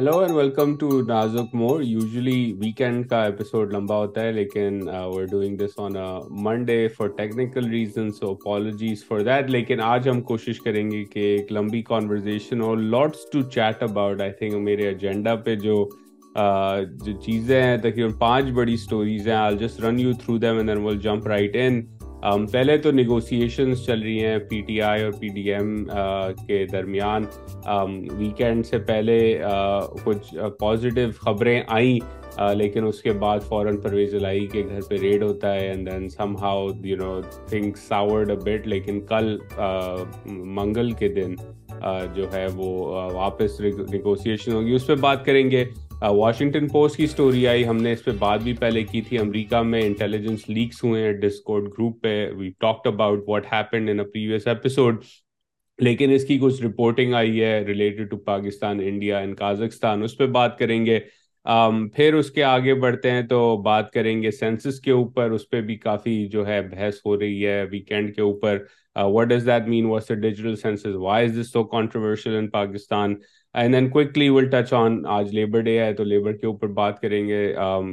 Hello and welcome to نازک مور usually weekend کا episode لمبا ہوتا ہے لیکن we doing this on Monday for technical reasons اور پالوجیز فار دیٹ لیکن آج ہم کوشش کریں گے کہ ایک لمبی کانورزیشن اور lots to chat about I think میرے ایجنڈا پہ جو جو چیزیں ہیں تقریباً پانچ بڑی اسٹوریز ہیں I just run you through them and then will jump right and پہلے تو نیگوسیشنز چل رہی ہیں پی ٹی آئی اور پی ڈی ایم کے درمیان ویکینڈ سے پہلے کچھ پازیٹیو خبریں آئیں لیکن اس کے بعد فوراً پرویز الائی کے گھر پہ ریڈ ہوتا ہے and then some how you know ساورڈ a bit لیکن کل منگل کے دن جو ہے وہ واپس نیگوسیشن ہوگی اس پہ بات کریں گے واشنگٹن پوسٹ کی اسٹوری آئی ہم نے اس پہ بات بھی پہلے کی تھی امریکہ میں انٹیلیجنس لیکس ہوئے ہیں ڈسکورڈ گروپ پہ we talk about what happened in previous episode لیکن اس کی کچھ رپورٹنگ آئی ہے related to Pakistan India and Kazakhstan اس پہ بات کریں گے um, پھر اس کے آگے بڑھتے ہیں تو بات کریں گے سینسس کے اوپر اس پہ بھی کافی جو ہے بحث ہو رہی ہے ویکینڈ کے اوپر what does that mean what's digital census why is this so controversial in Pakistan and then quickly will touch on آج لیبر ڈے ہے تو لیبر کے اوپر بات کریں گے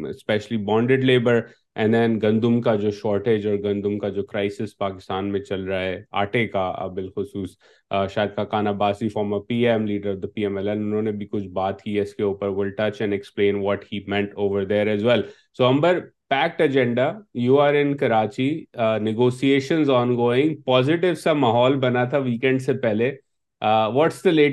especially bonded labour and then گندم کا جو شارٹیج اور گندم کا جو کرائسس پاکستان میں چل رہا ہے آٹے کا بالخصوص Shahid Khaqan Abbasi former P M leader of the P M L N انہوں نے بھی کچھ بات کی ہے اس کے اوپر will touch and explain what he meant over there as well so Amber packed agenda you are in Karachi negotiations on going positive سا ماحول بنا تھا ویکینڈ سے پہلے مذاکراتی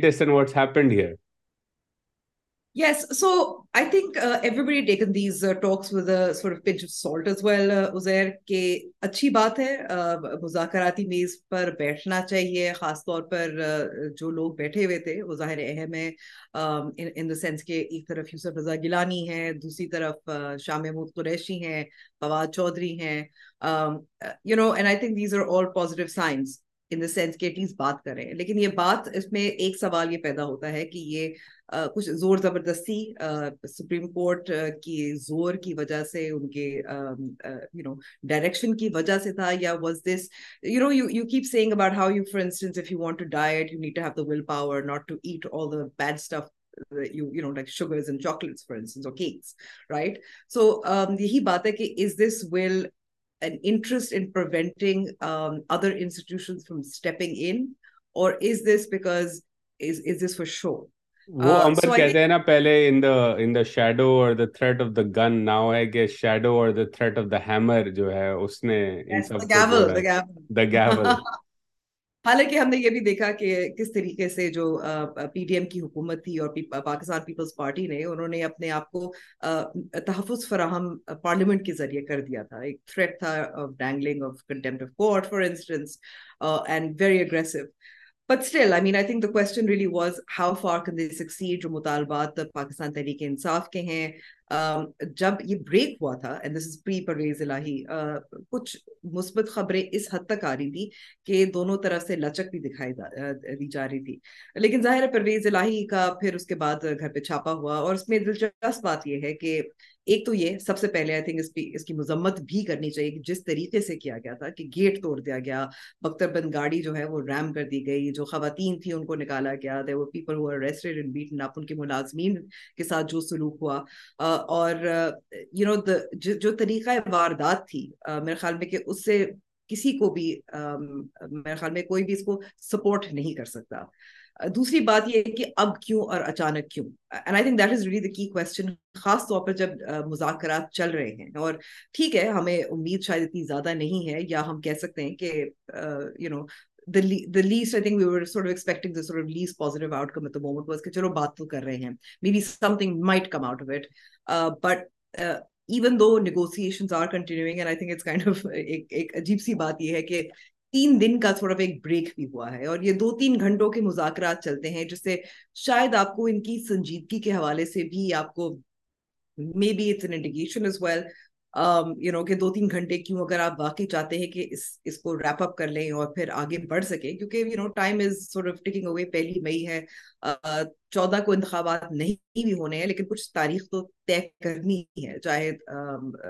بیس پر بیٹھنا چاہیے خاص طور پر جو لوگ بیٹھے ہوئے تھے وہ ظاہر اہم ہے ایک طرف یوسف رضا گیلانی ہے دوسری طرف شاہ محمود قریشی ہیں فواد چودھری ہیں ان دا سینس کہ ایٹ لیسٹ بات کریں لیکن یہ بات اس میں ایک سوال یہ پیدا ہوتا ہے کہ یہ کچھ زور زبردستی سپریم کورٹ کی زور کی وجہ سے ان کے یو نو ڈائریکشن کی وجہ سے تھا یا was this you know you keep saying about how you for instance if you want to diet you need to have the will power not to eat all the bad stuff sugars and chocolates for instance اور cakes right so یہی بات ہے کہ is this will an interest in in, preventing um, other institutions from stepping or is is is this this because for Ambar کہتے ہیں نا پہلے shadow اور threat of the gun now ہے کہ شیڈو اور دا تھریٹ آف ہیمر جو ہے اس نے ان سب دا گیبر حالانکہ ہم نے یہ بھی دیکھا کہ کس طریقے سے جو پی ڈی ایم کی حکومت تھی اور پاکستان پیپلز پارٹی نے انہوں نے اپنے آپ کو تحفظ فراہم پارلیمنٹ کے ذریعے کر دیا تھا ایک تھریٹ تھا of dangling of contempt of court for instance and very aggressive but still I mean I think the question really was how far can they succeed جو مطالبات پاکستان تحریک انصاف کے ہیں جب یہ بریک ہوا تھا پری پرویز الہی کچھ مثبت خبریں اس حد تک آ رہی تھی کہ دونوں طرف سے لچک بھی دکھائی دی جا رہی تھی لیکن ظاہر ہے پرویز الہی کا پھر اس کے بعد گھر پہ چھاپا ہوا اور اس میں دلچسپ بات یہ ہے کہ ایک تو یہ سب سے پہلے آئی تھنک اس اس کی مذمت بھی کرنی چاہیے جس طریقے سے کیا گیا تھا کہ گیٹ توڑ دیا گیا بختر بند گاڑی جو ہے وہ ریم کر دی گئی جو خواتین تھیں ان کو نکالا گیا وہ پیپل آپ ان کے ملازمین کے ساتھ جو سلوک ہوا اور یو نو جو طریقہ واردات تھی میرے خیال میں کہ اس سے کسی کو بھی میرے خیال میں کوئی بھی اس کو سپورٹ نہیں کر سکتا دوسری بات یہ ہے کہ اب کیوں اور اچانک کیوں کوشچن خاص طور پر جب مذاکرات چل رہے ہیں اور ٹھیک ہے ہمیں امید شاید اتنی زیادہ نہیں ہے یا ہم کہہ سکتے ہیں کہ کہ چلو بات بات تو کر رہے ہیں ایک عجیب سی یہ ہے کہ تین دن کا تھوڑا ایک بریک بھی ہوا ہے اور یہ دو تین گھنٹوں کے مذاکرات چلتے ہیں جس سے شاید آپ کو ان کی سنجیدگی کے حوالے سے بھی آپ کو maybe it's an no کہ دو تین گھنٹے کیوں اگر آپ واقعی چاہتے ہیں کہ اس اس کو ریپ اپ کر لیں اور پھر آگے بڑھ سکیں کیونکہ you know time is sort of taking پہلی مئی ہے چودہ کو انتخابات نہیں بھی ہونے ہیں لیکن کچھ تاریخ تو طے کرنی ہے چاہے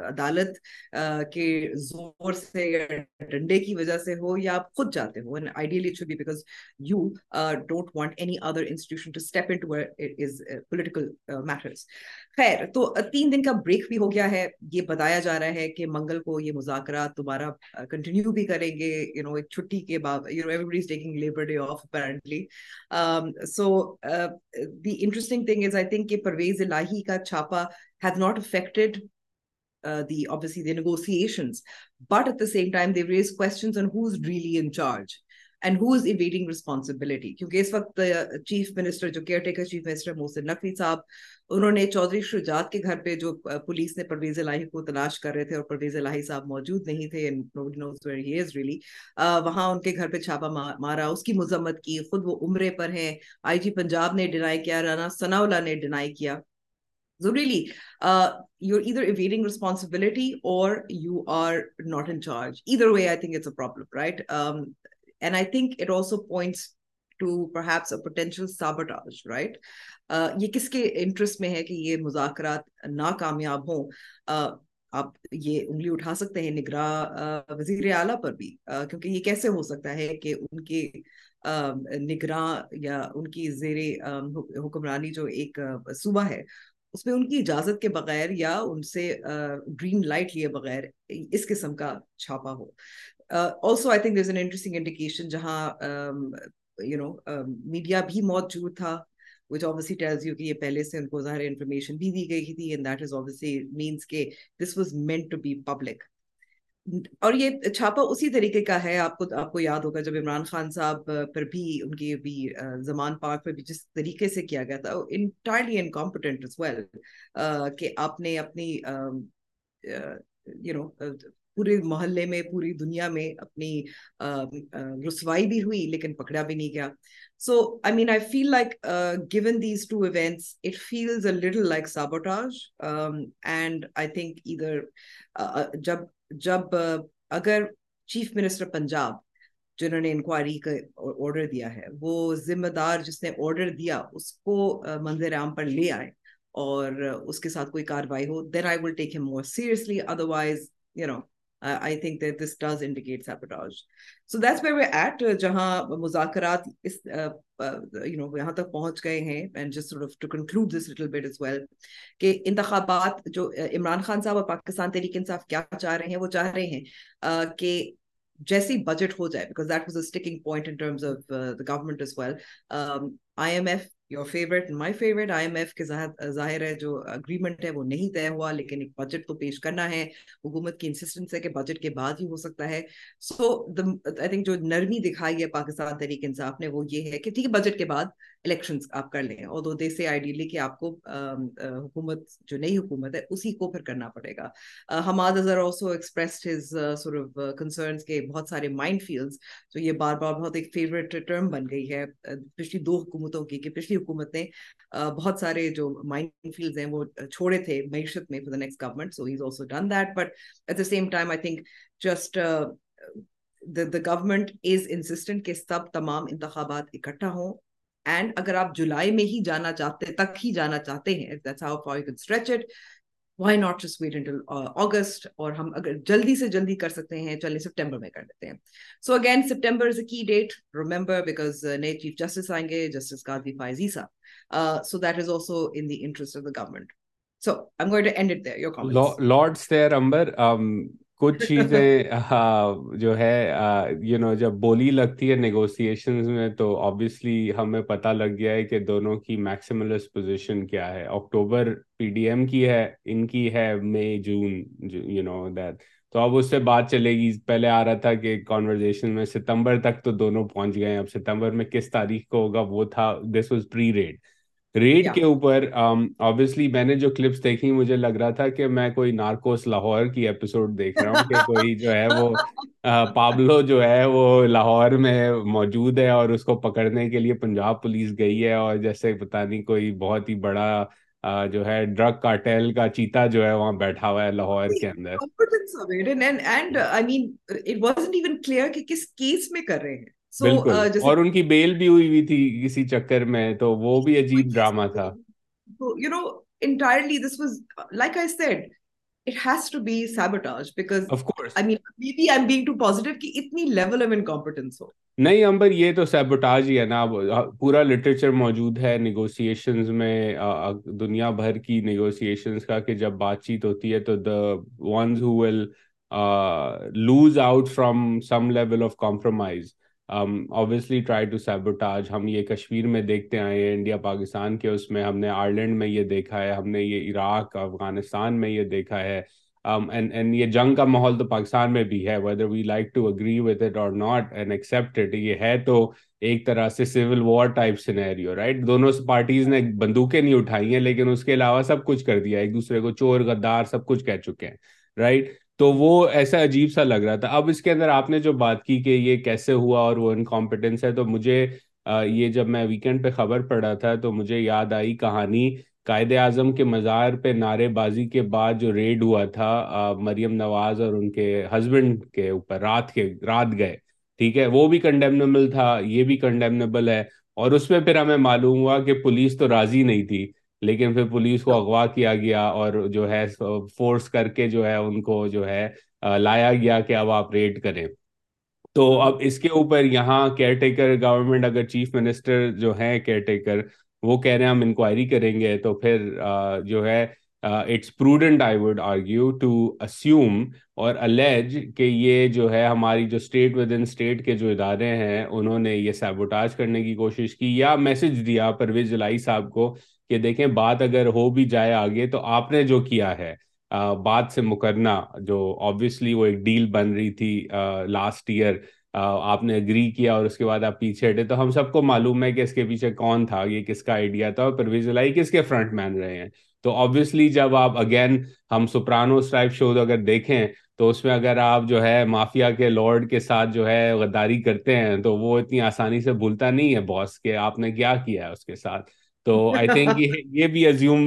عدالت کے زور سے ڈنڈے کی وجہ سے ہو یا آپ خود جاتے ہو and ideally should be because you don't want any other institution to step in political matters خیر تو تین دن کا بریک بھی ہو گیا ہے یہ بتایا جا رہا ہے کہ منگل کو یہ مذاکرات دوبارہ کنٹینیو بھی کریں گے یو نو ایک چھٹی کے بعد you know every is taking labour day off apparently so interesting thing is I think Pervaiz Elahi کا چھاپا has not effectively negotiation but at the raise کو and who is avoiding responsibility کیونکہ اس وقت چیف uh, منسٹر جو caretaker chief minister Mohsin Naqvi صاحب انہوں نے چودھری شجاعت کے گھر پہ جو uh, پولیس نے پرویز الہی کو تلاش کر رہے تھے اور پرویز الہی صاحب موجود نہیں تھے really, uh, وہاں ان کے گھر پہ چھاپا مارا اس کی مذمت کی خود وہ عمرے پر ہیں آئی جی پنجاب نے ڈینائی کیا رانا ثناء اللہ نے ڈینائی کیا ضروری you are either avoiding responsibility اور you are not in charge either way I think it's a problem right and i think it also points ناکامیاب ہوں uh, آپ یہ سکتے ہیں نگراں uh, وزیر اعلیٰ پر بھی uh, کیونکہ یہ کیسے ہو سکتا ہے کہ ان کے um, نگراں یا ان کی زیر um، حکمرانی جو ایک صوبہ ہے اس میں ان کی اجازت کے بغیر یا ان سے گرین لائٹ لیے بغیر اس قسم کا چھاپا ہو میڈیا بھی موجود تھا پہلے سے دی گئی تھی اور یہ چھاپا اسی طریقے کا ہے آپ کو آپ کو یاد ہوگا جب عمران خان صاحب پر بھی ان کی بھی زمان پار پر بھی جس طریقے سے کیا گیا تھا انٹائرلی انکمپٹنٹ ویل کہ آپ نے اپنی پورے محلے میں پوری دنیا میں اپنی رسوائی بھی ہوئی لیکن پکڑا بھی نہیں گیا so I mean I feel like given these two events it feels a little like sabotage and I think ادھر جب جب اگر چیف منسٹر پنجاب جنہوں نے انکوائری کا آرڈر دیا ہے وہ ذمہ دار جس نے آرڈر دیا اس کو منظر عام پر لے آئے اور اس کے ساتھ کوئی کاروائی ہو then I will take him more seriously otherwise وائز انتخابات جو عمران خان صاحب اور پاکستان تحریک کیا چاہ رہے ہیں وہ چاہ رہے ہیں کہ جیسی بجٹ ہو جائے as well your favourite my favourite I M F کے ظاہر ہے جو اگریمنٹ ہے وہ نہیں طے ہوا لیکن ایک بجٹ تو پیش کرنا ہے حکومت کی انسسٹنس ہے کہ بجٹ کے بعد ہی ہو سکتا ہے سو آئی تھنک جو نرمی دکھائی ہے پاکستان تحریک انصاف نے وہ یہ ہے کہ ٹھیک ہے بجٹ کے بعد الیکشنز آپ کر لیں اور دو دے سے آئیڈیلی کہ آپ کو حکومت جو نئی حکومت ہے اسی کو پھر کرنا پڑے گا Hammad Azhar also expressed his of concerns کے بہت سارے مائنڈ فیلڈس تو یہ بار بار بہت ایک فیوریٹ ٹرم بن گئی ہے پچھلی دو حکومتوں کی کہ پچھلی حکومت نے بہت سارے جو مائنڈ فیلڈز ہیں وہ چھوڑے تھے معیشت میں for the next government so has also done that but at the same time I think just government is insistent کہ سب تمام انتخابات اکٹھا ہوں اینڈ اگر آپ جولائی میں ہی جانا چاہتے تک ہی جانا چاہتے ہیں why not wait until August اور ہم اگر جلدی سے جلدی کر سکتے ہیں چلے سپٹمبر میں کر دیتے ہیں so again September is a key date remember because نئے چیف جسٹس آئیں گے justice Qazi Faez Isa so that is also in the interest of the government so I going to and it there your lords there امبر کچھ چیزیں جو ہے you نو جب بولی لگتی ہے نیگوسیشن میں تو آبویسلی ہمیں پتا لگ گیا ہے کہ دونوں کی میکسیملس پوزیشن کیا ہے اکتوبر پی ڈی ایم کی ہے ان کی ہے مئی جون یو نو دیٹ تو اب اس سے بات چلے گی پہلے آ رہا تھا کہ کانورزیشن میں ستمبر تک تو دونوں پہنچ گئے اب ستمبر میں کس تاریخ کو ہوگا وہ تھا this was pre red red کے اوپر um, میں نے جو کلپس دیکھی مجھے لگ رہا تھا کہ میں کوئی نارکوس لاہور کی ایپیسوڈ دیکھ رہا ہوں کہ کوئی جو ہے وہ پابلو جو ہے وہ لاہور میں موجود ہے اور اس کو پکڑنے کے لیے پنجاب پولیس گئی ہے اور جیسے پتہ نہیں کوئی بہت ہی بڑا جو ہے ڈرگ کارٹیل کا چیتا جو ہے وہاں بیٹھا ہوا ہے لاہور کے اندر کس کیس میں کر رہے ہیں بالکل اور ان کی بیل بھی ہوئی ہوئی تھی کسی چکر میں تو وہ بھی عجیب ڈراما تھا نہیں تو سیبوٹاج ہی ہے نا پورا لٹریچر موجود ہے میں دنیا بھر کی نیگوسیشنز کا کہ جب بات چیت ہوتی ہے تو the ones who loose out from some level of compromise ہم یہ کشمیر میں دیکھتے آئے ہیں انڈیا پاکستان کے اس میں ہم نے آئرلینڈ میں یہ دیکھا ہے ہم نے یہ عراق افغانستان میں یہ دیکھا ہے یہ جنگ کا ماحول تو پاکستان میں بھی ہے whether we like to agree with it or not and it یہ ہے تو ایک طرح سے civil war type scenario right دونوں پارٹیز نے بندوقیں نہیں اٹھائی ہیں لیکن اس کے علاوہ سب کچھ کر دیا ایک دوسرے کو چور غدار سب کچھ کہہ چکے ہیں رائٹ تو وہ ایسا عجیب سا لگ رہا تھا اب اس کے اندر آپ نے جو بات کی کہ یہ کیسے ہوا اور وہ انکمپٹنس ہے تو مجھے یہ جب میں ویکینڈ پہ خبر پڑا تھا تو مجھے یاد آئی کہانی قائد اعظم کے مزار پہ نعرے بازی کے بعد جو ریڈ ہوا تھا مریم نواز اور ان کے ہسبینڈ کے اوپر رات کے رات گئے ٹھیک ہے وہ بھی کنڈیمنیبل تھا یہ بھی کنڈیمنیبل ہے اور اس میں پھر ہمیں معلوم ہوا کہ پولیس تو راضی نہیں تھی لیکن پھر پولیس کو اغوا کیا گیا اور جو ہے فورس کر کے جو ہے ان کو جو ہے لایا گیا کہ اب آپ ریٹ کریں تو اب اس کے اوپر یہاں کیئر ٹیکر گورنمنٹ اگر چیف منسٹر جو ہیں کیئر ٹیکر وہ کہہ رہے ہیں ہم انکوائری کریں گے تو پھر جو ہے it's prudent I would argue to assume اور الیج کہ یہ جو ہے ہماری جو اسٹیٹ ود ان اسٹیٹ کے جو ادارے ہیں انہوں نے یہ سیبوٹاج کرنے کی کوشش کی یا میسج دیا پرویز جلائی صاحب کو کہ دیکھیں بات اگر ہو بھی جائے آگے تو آپ نے جو کیا ہے بات سے مکرنا جو آبویسلی وہ ایک ڈیل بن رہی تھی لاسٹ ایئر آپ نے اگری کیا اور اس کے بعد آپ پیچھے ہٹے تو ہم سب کو معلوم ہے کہ اس کے پیچھے کون تھا یہ کس کا آئیڈیا تھا اور پرویز الائی کس کے فرنٹ مین رہے ہیں تو آبویسلی جب آپ اگین ہم سپرانو ٹائپ شوز اگر دیکھیں تو اس میں اگر آپ جو ہے مافیا کے لارڈ کے ساتھ جو ہے غداری کرتے ہیں تو وہ اتنی آسانی سے بھولتا نہیں ہے باس کہ آپ نے کیا کیا ہے اس کے ساتھ تو آئی تھنک یہ بھی assume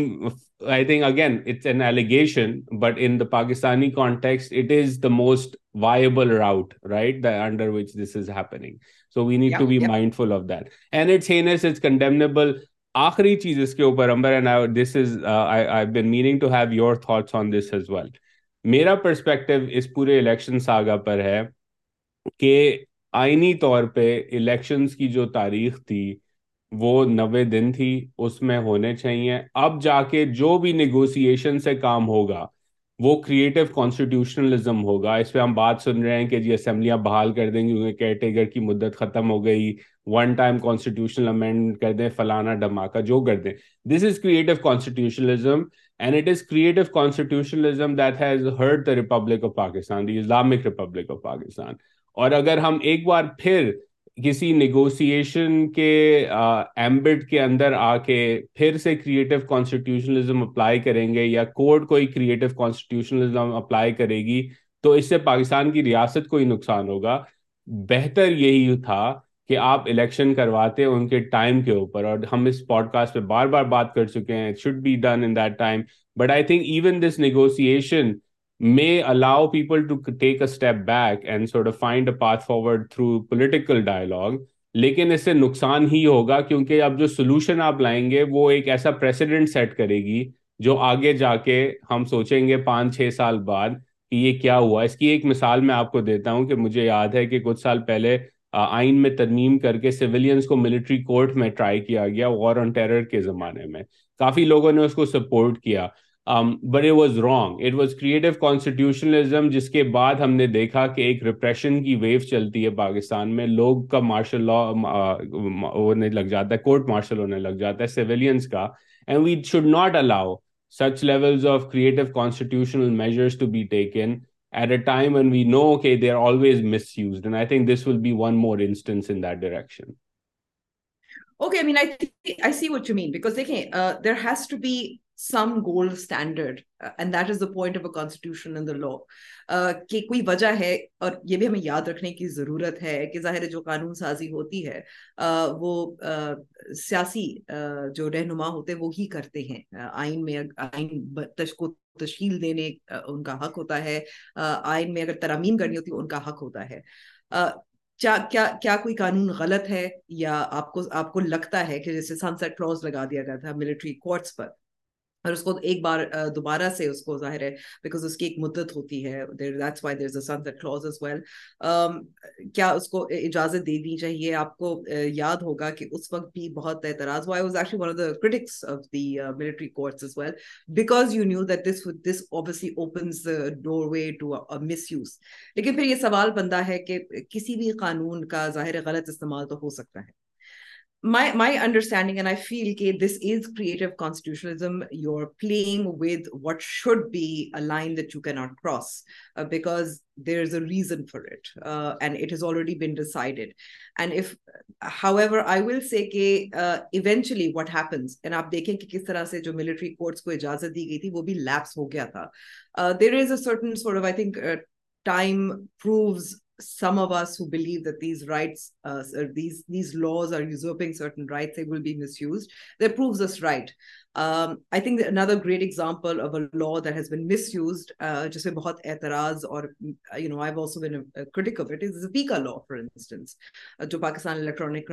I think again it's an allegation but in the Pakistani context it is the most viable route right the under which this is happening so we need to be mindful of that and it's hence it's condemnable آخری چیز اس کے اوپر امبر and this is I been meaning to have your thoughts on this as well میرا perspective اس پورے election saga پر ہے کہ آئینی طور پہ الیکشنس کی جو تاریخ تھی وہ نوے دن تھی اس میں ہونے چاہیے اب جا کے جو بھی نیگوسیشن سے کام ہوگا وہ کریٹو کانسٹیٹیوشنلزم ہوگا اس پہ ہم بات سن رہے ہیں کہ جی اسمبلیاں بحال کر دیں کیونکہ کیٹیگر کی مدت ختم ہو گئی ون ٹائم کانسٹیٹیوشنل امینڈ کر دیں فلانا دھماکہ جو کر دیں this is creative creative and it is that has the republic of Pakistan the Islamic republic of Pakistan اور اگر ہم ایک بار پھر کسی نیگوسیشن کے ایمبٹ کے اندر آ کے پھر سے کریٹو کانسٹیٹیوشنلزم اپلائی کریں گے یا کورٹ کوئی کریٹو کانسٹیٹیوشنلزم اپلائی کرے گی تو اس سے پاکستان کی ریاست کو ہی نقصان ہوگا بہتر یہی تھا کہ آپ الیکشن کرواتے ان کے ٹائم کے اوپر اور ہم اس پوڈ کاسٹ پہ بار بار بات کر چکے ہیں should be done in that time but I think even this negotiation may allow people to take a step back and sort of find a path forward through political dialogue لیکن اس سے نقصان ہی ہوگا کیونکہ اب جو سولوشن آپ لائیں گے وہ ایک ایسا پریسیڈنٹ سیٹ کرے گی جو آگے جا کے ہم سوچیں گے پانچ چھ سال بعد کہ یہ کیا ہوا اس کی ایک مثال میں آپ کو دیتا ہوں کہ مجھے یاد ہے کہ کچھ سال پہلے آئین میں ترمیم کر کے سولینس کو ملٹری کورٹ میں ٹرائی کیا گیا وار آن ٹیرر کے زمانے میں کافی لوگوں نے اس کو سپورٹ کیا but it was wrong it was creative constitutionalism جس کے بعد ہم نے دیکھا کہ ایک ریپریشن کی ویو چلتی ہے پاکستان میں لوگ کا مارشل لا ہونے لگ جاتا ہے کورٹ مارشل ہونے لگ جاتا ہے سویلینس کا and we should not allow such levels of creative constitutional measures to be taken at a time and we know کہ they are always misuse and I think this will be one more instance in that direction okay I mean I I see what you mean because دیکھیں there has to be some gold standard and that is the point کہ کوئی وجہ ہے اور یہ بھی ہمیں یاد رکھنے کی ضرورت ہے کہ ظاہر جو قانون سازی ہوتی ہے وہ سیاسی جو رہنما ہوتے ہیں وہ ہی کرتے ہیں آئین آئین میں کو تشکیل دینے ان کا حق ہوتا ہے آئین میں اگر ترامیم کرنی ہوتی ہے ان کا حق ہوتا ہے کیا کیا کیا کوئی قانون غلط ہے یا آپ کو آپ کو لگتا ہے کہ جیسے سن سیٹ کراس لگا دیا گیا تھا ملٹری کورٹس پر اور اس کو ایک بار دوبارہ سے اس کو ظاہر ہے بیکاز اس کی ایک مدت ہوتی ہے that's why there is a sun clause as well کیا اس کو اجازت دے دی چاہیے آپ کو یاد ہوگا کہ اس وقت بھی بہت اعتراض ہوا was actually one of the critics of the military courts as well because you knew that this this obviously opens doorway to misuse لیکن پھر یہ سوال بنتا ہے کہ کسی بھی قانون کا ظاہر غلط استعمال تو ہو سکتا ہے reason forward آلریڈیڈ and what happens آپ دیکھیں کہ کس طرح سے جو ملٹری کوٹس کو اجازت دی گئی تھی وہ بھی لیپس ہو گیا تھا there is a think time great example جسے بہت اعتراض اور پاکستان الیکٹرانک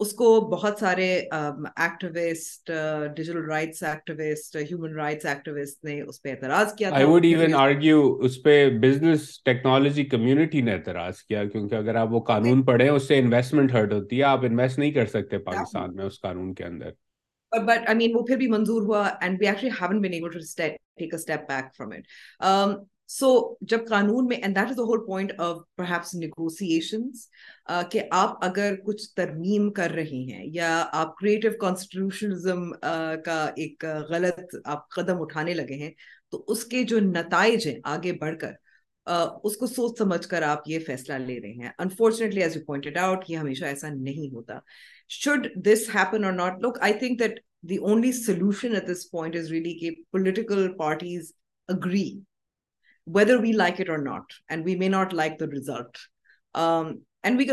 اس کو بہت سارے activist digital rights activist human rights activist نے اس پہ اعتراض کیا آئی ووڈ ایون آرگیو اس پہ بزنس ٹیکنالوجی کمیونٹی نے اعتراض کیا کیونکہ اگر آپ وہ قانون پڑھیں اس سے انویسٹمنٹ ہرٹ ہوتی ہے آپ انویسٹ نہیں کر سکتے پاکستان میں اس قانون کے اندر بٹ آئی مین وہ پھر بھی منظور ہوا and we actually haven't been able to take a step back from it so جب قانون میں and that is the whole point of perhaps negotiations کہ آپ اگر کچھ ترمیم کر رہے ہیں یا آپ کریٹو کانسٹیٹیوشنزم کا ایک غلط آپ قدم اٹھانے لگے ہیں تو اس کے جو نتائج ہیں آگے بڑھ کر اس کو سوچ سمجھ کر آپ یہ فیصلہ لے رہے ہیں unfortunately as you pointed out یہ ہمیشہ ایسا نہیں ہوتا شوڈ دس ہیپن اور not look I think that the only solution at this point is really کہ پولیٹیکل پارٹیز اگری ویدکٹر پاک ان کی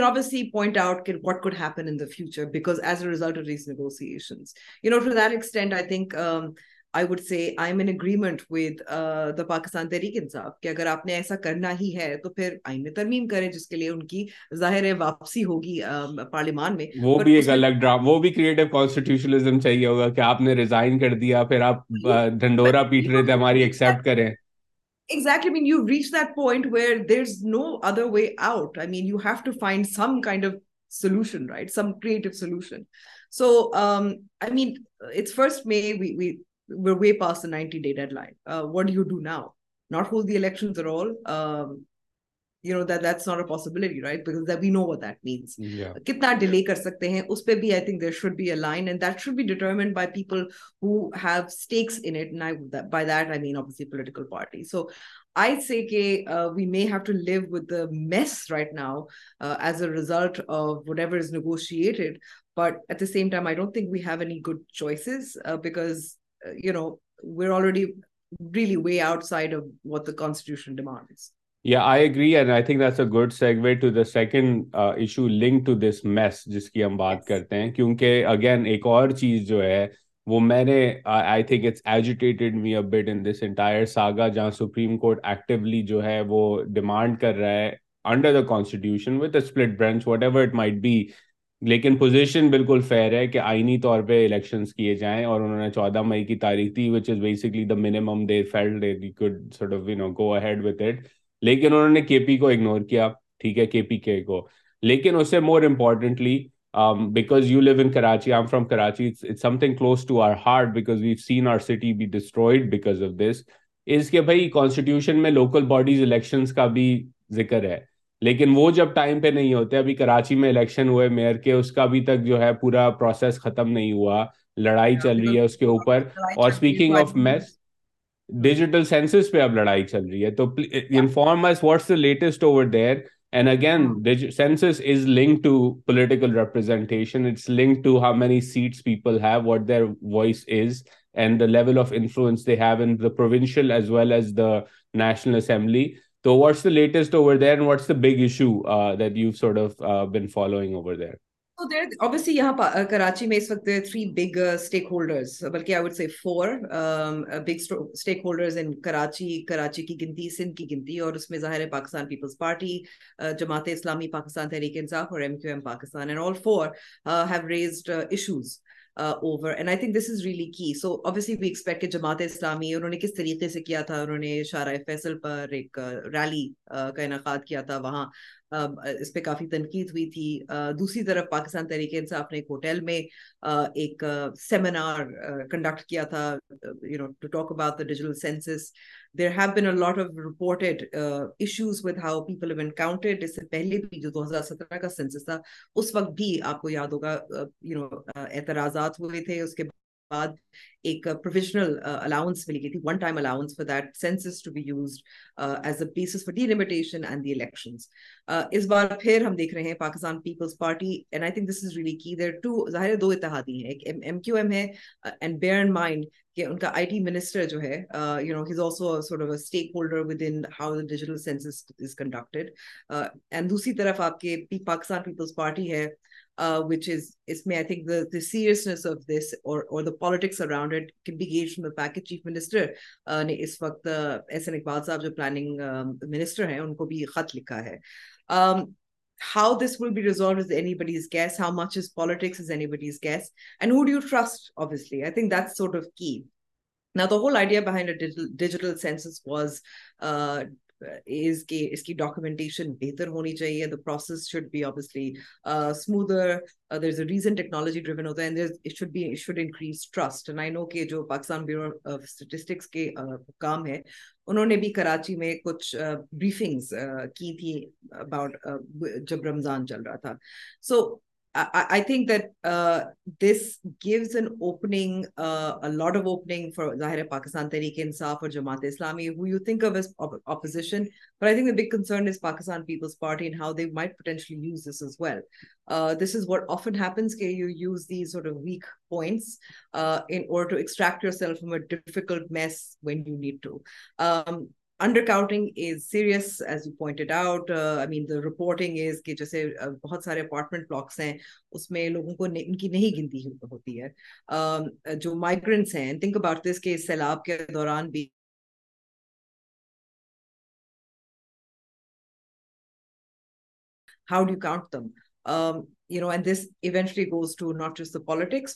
ظاہر واپسی ہوگی پارلیمان پیٹ رہے تھے ہماری so man first me way what you do now not who we know that means کتنا ڈیلے کر سکتے ہیں اس پہ I think there should be line and that should be determined by political party so I کہ we may have to leave mess right now result whatever at the same time think we have any good or already really way outside وٹوان یا I agree ends جس کی ہم بات کرتے ہیں کیونکہ again ایک اور چیز جو ہے وہ میں وہ ڈیمانڈ کر رہا ہے انڈر دا کانسٹیوشن لیکن پوزیشن بالکل فیئر ہے کہ آئنی طور پہ الیکشن کیے جائیں اور چودہ مئی کی تاریخ تھی which is basically the minimum they gave it لیکن انہوں نے کے پی کو اگنور کیا ٹھیک ہے کے پی کے کو لیکن اس سے more importantly because you live in Karachi Karachi I from something close to our our heart because because scene city be of this اس کے بھائی کانسٹیٹیوشن میں لوکل باڈیز الیکشن کا بھی ذکر ہے لیکن وہ جب ٹائم پہ نہیں ہوتے ابھی کراچی میں الیکشن ہوئے میئر کے اس کا ابھی تک جو ہے پورا پروسیس ختم نہیں ہوا لڑائی چل رہی ہے اس کے اوپر اور speaking of mess digital census پہ اب لڑائی چل رہی ہے تو inform us what's the latest over there and again census is link to political representation it's link to how many seats people have what their voice is and the level of influence they have in the provincial as well as the national assembly تو what's the latest over there and what's the big issue that you sort of been following over there obviously یہاں کراچی میں اس وقت three big stakeholders بلکہ I would say four big stakeholders in Karachi Karachi کی گنتی سندھ کی گنتی اور اس میں ظاہر ہے پاکستان پیپلز پارٹی جماعت اسلامی پاکستان تحریک انصاف اور M Q M Pakistan and all four have raised issues over and I think this is really key so obviously we expect کہ جماعت اسلامی انہوں نے کس طریقے سے کیا تھا انہوں نے شارۂ فیصل پر ایک ریلی کا انعقاد کیا تھا وہاں اس پہ کافی تنقید ہوئی تھی دوسری طرف پاکستان تحریک انصاف نے ایک ہوٹل میں ایک سیمینار کنڈکٹ کیا تھا you know to talk about the digital census there have been a lot of reported issues with how people have encountered اس سے پہلے بھی جو دو ہزار سترہ کا سینسس تھا اس وقت بھی آپ کو یاد ہوگا یو نو اعتراضات ہوئے تھے اس کے بعد ایک پروفیشنل الاؤنس uh, ملی گئی تھی one time allowance for that census to be used as a basis for delimitation and the elections اس بار پھر ہم دیکھ رہے ہیں Pakistan Peoples party and I think this is really key there to ظاہر دو اتحادی ہیں ایک ایم کیو ایم ہے اینڈ بیئر اینڈ مائنڈ کہ ان کا آئی ٹی منسٹر جو ہے you know he is also sort of a stakeholder with in how the digital census is conducted and دوسری طرف آپ کے پاکستان پیپلز پارٹی ہے بھی خط لکھا ہے ڈیجیٹل جو پاکستان uh, کام ہے انہوں نے بھی کراچی میں کچھ بریفنگس uh, uh, کی جب رمضان چل رہا تھا so I think that gives an opening lot of opening فارظر پاکستان طریقے انصاف اور جماعت اسلامیشن big concern is Pakistan Peoples party اناؤ potential well this is what offence these weak points mess when you need to is serious reporting apartment blocks ہیں اس میں لوگوں کو ان کی نہیں گنتی ہوتی ہے جو مائگرنٹس ہیں سیلاب کے دوران بھی how count them this goes to be just politics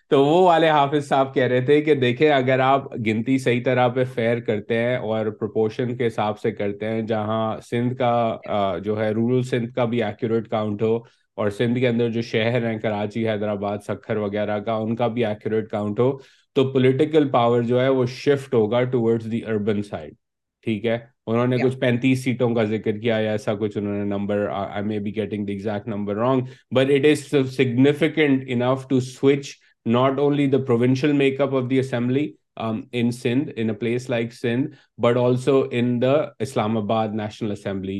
تو وہ والے حافظ صاحب کہہ رہے تھے کہ دیکھیں اگر آپ گنتی صحیح طرح پہ فیئر کرتے ہیں اور پروپورشن کے حساب سے کرتے ہیں جہاں سندھ کا جو ہے رورل سندھ کا بھی ایکوریٹ کاؤنٹ ہو اور سندھ کے اندر جو شہر ہیں کراچی حیدرآباد سکھر وغیرہ کا ان کا بھی ایکوریٹ کاؤنٹ ہو تو پولیٹیکل پاور جو ہے وہ شفٹ ہوگا ٹورڈز دی اربن سائڈ ٹھیک ہے انہوں نے کچھ پینتیس سیٹوں کا ذکر کیا یا ایسا کچھ انہوں نے number I may be getting the exact number wrong but it is significant enough to switch not only the provincial Islamabad national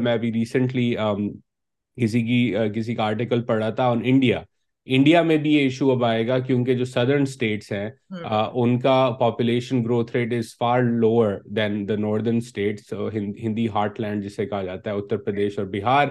میں ابھی ریسنٹلی کسی کسی کی کا آرٹیکل پڑھا تھا آن انڈیا انڈیا میں بھی یہ ایشو اب آئے گا کیونکہ جو سدرن اسٹیٹس ہیں ان کا population growth rate is far lower than the northern states Hindi heartland جسے کہا جاتا ہے اتر پردیش اور بہار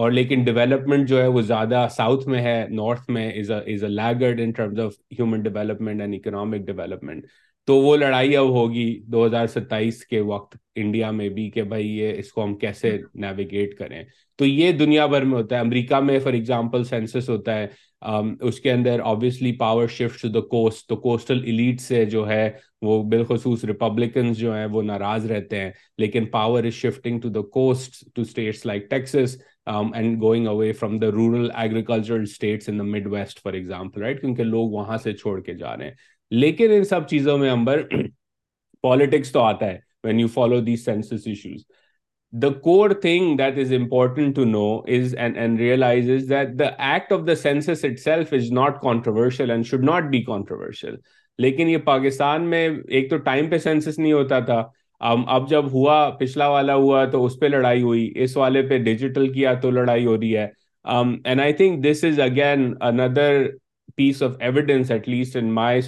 اور لیکن ڈیولپمنٹ جو ہے وہ زیادہ ساؤتھ میں ہے نارتھ میں is a laggard in terms of human development and economic development تو وہ لڑائی اب ہوگی دو ہزار ستائیس کے وقت انڈیا میں بھی کہ بھائی یہ اس کو ہم کیسے نیویگیٹ کریں تو یہ دنیا بھر میں ہوتا ہے امریکہ میں فار ایگزامپل سینسس ہوتا ہے اس کے اندر obviously power shift to the coast تو کوسٹل ایلیٹ سے جو ہے وہ بالخصوص ریپبلکنس جو ہیں وہ ناراض رہتے ہیں لیکن power is shifting to the coast to states like Texas and going away from the rural agricultural states in the mid waste for example right کیونکہ لوگ وہاں سے چھوڑ کے جا رہے ہیں لیکن ان سب چیزوں میں امبر پالیٹکس تو آتا ہے when you follow these census census issues the the the core thing that that is is is is important to know and, and and realize act of itself not not controversial controversial should be لیکن یہ پاکستان میں ایک تو time پہ census نہیں ہوتا تھا اب جب ہوا پچھلا والا ہوا تو اس پہ لڑائی ہوئی اس والے پہ ڈیجیٹل کیا تو لڑائی ہو رہی ہے اندر piece of evidence at least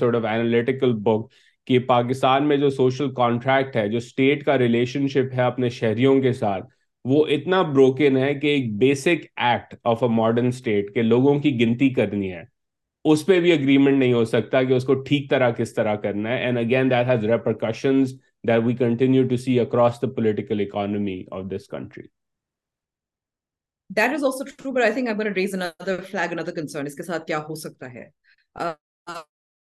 of analytical book کہ پاکستان میں جو سوشل کانٹریکٹ ہے جو اسٹیٹ کا ریلیشن شپ ہے اپنے شہریوں کے ساتھ وہ اتنا بروکن ہے کہ ایک basic act of a modern state کے لوگوں کی گنتی کرنی ہے اس پہ بھی اگریمنٹ نہیں ہو سکتا کہ اس کو ٹھیک طرح کس طرح کرنا ہے and again that has repercussions that we continue to see across the political economy of this country That is also true, but I think I'm going to raise another flag, another concern. اس کے ساتھ کیا ہو سکتا ہے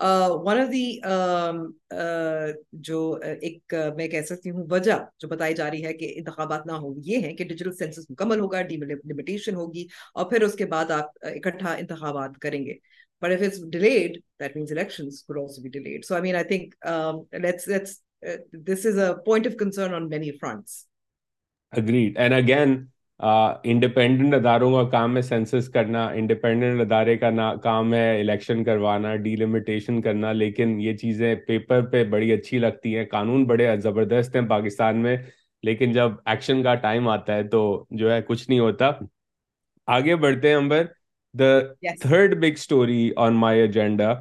one of the جو جو ایک میں کہہ سکتی ہوں وجہ بتائی جا رہی ہے کہ انتخابات نہ ہو یہ ہے کہ ڈیجیٹل سینسس مکمل ہوگا ڈیمیٹیشن ہوگی اور پھر اس کے بعد آپ اکٹھا انتخابات کریں گے but it's delayed that means independent اداروں کا کام ہے سینسس کرنا انڈیپینڈنٹ ادارے کا کام ہے الیکشن کروانا ڈیلیمیٹیشن کرنا لیکن یہ چیزیں پیپر پہ بڑی اچھی لگتی ہیں قانون بڑے زبردست ہیں پاکستان میں لیکن جب ایکشن کا ٹائم آتا ہے تو جو ہے کچھ نہیں ہوتا آگے بڑھتے ہیں امبر the third big story on my agenda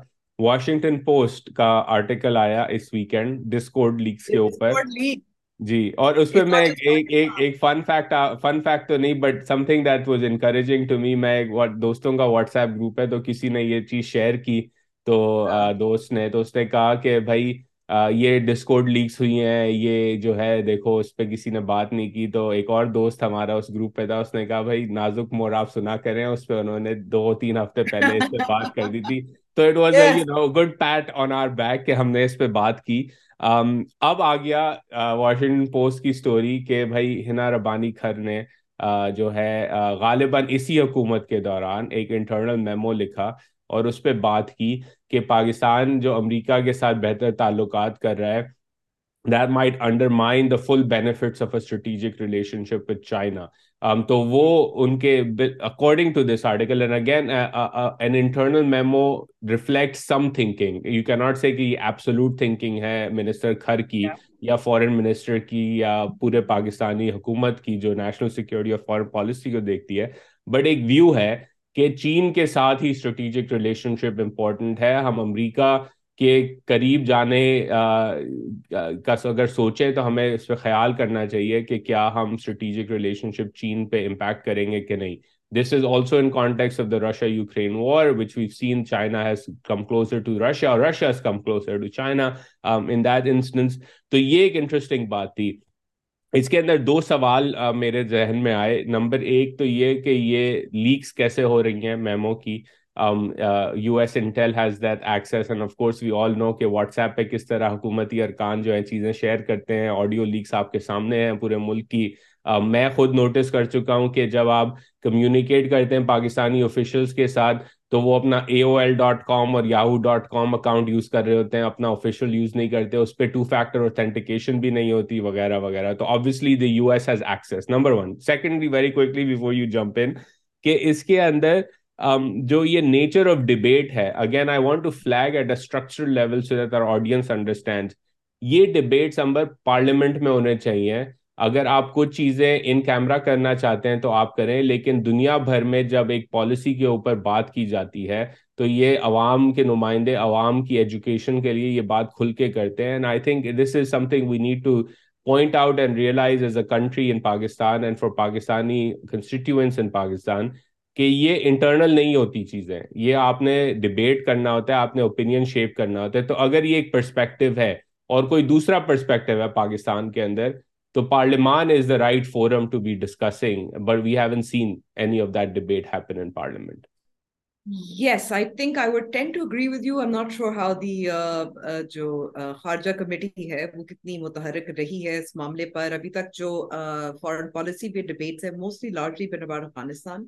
Washington Post کا آرٹیکل آیا اس ویکینڈ ڈسکوڈ لیکس لیگس کے اوپر جی اور اس پہ میں ایک فن فن فیکٹ فیکٹ تو نہیں but something that was encouraging to me میں دوستوں کا واٹس ایپ گروپ ہے تو کسی نے یہ چیز شیئر کی تو ہاں۔ دوست نے تو اس نے کہا کہ بھائی یہ ڈسکوڈ لیکس ہوئی ہیں یہ جو ہے دیکھو اس پہ کسی نے بات نہیں کی تو ایک اور دوست ہمارا اس گروپ پہ تھا اس نے کہا بھائی نازک مور آپ سنا کریں اس پہ انہوں نے دو تین ہفتے پہلے اس پہ بات کر دی تھی تو it was a good pat on our back کہ ہم نے اس پہ بات کی اب آ گیا واشنگٹن پوسٹ کی سٹوری کہ بھائی ہنا ربانی کھر نے جو ہے غالباً اسی حکومت کے دوران ایک انٹرنل میمو لکھا اور اس پہ بات کی کہ پاکستان جو امریکہ کے ساتھ بہتر تعلقات کر رہا ہے that might undermine the full benefits of a strategic relationship with China Um, تو وہ ان کے according to this article and again an internal memo reflect some thinking you کی ناٹ سی کہ ایبسولوٹ تھنکنگ ہے minister Khar کی یا فورن minister کی یا پورے پاکستانی حکومت کی جو نیشنل سیکورٹی اور فورن پالیسی کو دیکھتی ہے بٹ ایک ویو ہے کہ چین کے ساتھ ہی اسٹریٹیجک شپ امپورٹنٹ ہے ہم امریکہ کے قریب جانے کا اگر سوچیں تو ہمیں اس پہ خیال کرنا چاہیے کہ کیا ہم اسٹریٹیجک شپ چین پہ امپیکٹ کریں گے کہ نہیں this is also in context of the Russia Ukraine war which seen China has come closer to Russia اور Russia come closer to China in that instance تو یہ ایک انٹرسٹنگ بات تھی اس کے اندر دو سوال میرے ذہن میں آئے نمبر ایک تو یہ کہ یہ لیکس کیسے ہو رہی ہیں میمو کی U S intel has that x and of course know کہ واٹس ایپ پہ کس طرح حکومتی ارکان جو ہیں چیزیں شیئر کرتے ہیں آڈیو لیکس آپ کے سامنے ہیں پورے ملک کی uh, میں خود نوٹس کر چکا ہوں کہ جب آپ کمیونیکیٹ کرتے ہیں پاکستانی آفیشلس کے ساتھ تو وہ اپنا A O L dot com اور Yahoo dot com account use کر رہے ہوتے ہیں اپنا آفیشیل یوز نہیں کرتے اس پہ ٹو فیکٹر اوتھینٹیکیشن بھی نہیں ہوتی وغیرہ وغیرہ تو obviously the U S has access number one secondly very quickly before you jump in کہ اس کے اندر Um, جو یہ نیچر آف ڈبیٹ ہے again I want to flag at a level so that our audience understand یہ debates parliament میں ہونے چاہیے اگر آپ کچھ چیزیں ان کیمرا کرنا چاہتے ہیں تو آپ کریں لیکن دنیا بھر میں جب ایک پالیسی کے اوپر بات کی جاتی ہے تو یہ عوام کے نمائندے عوام کی ایجوکیشن کے لیے یہ بات کھل کے کرتے ہیں I think this is something we need to point out and realize as a country in Pakistan and for Pakistani constituents in Pakistan کہ یہ انٹرنل نہیں ہوتی چیزیں یہ آپ نے ڈبیٹ کرنا ہوتا ہے آپ نے اوپینین شیپ کرنا ہوتا ہے تو اگر یہ ایک پرسپیکٹو ہے اور کوئی دوسرا پرسپیکٹو ہے پاکستان کے اندر تو پارلیمان is the right forum to be discussing but we have seen any of that debate happen in parliament yes I think I would tend to agree with you I'm not sure how the جو خارجہ committee ہے وہ کتنی متحرک رہی ہے اس معاملے پر ابھی تک جو فارن پالیسی پہ ڈبیٹس ہیں mostly largely been about Afghanistan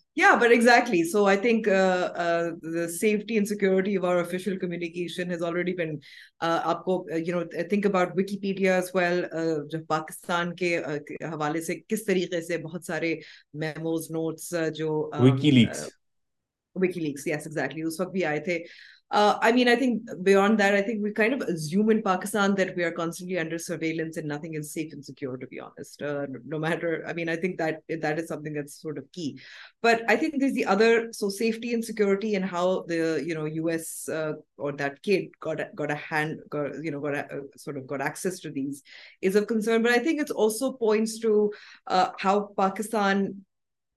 آپ کو پاکستان کے حوالے سے کس طریقے سے بہت سارے میموز نوٹس جو اس وقت بھی آئے تھے but I think the other so safety and security and how know U S دیٹسو points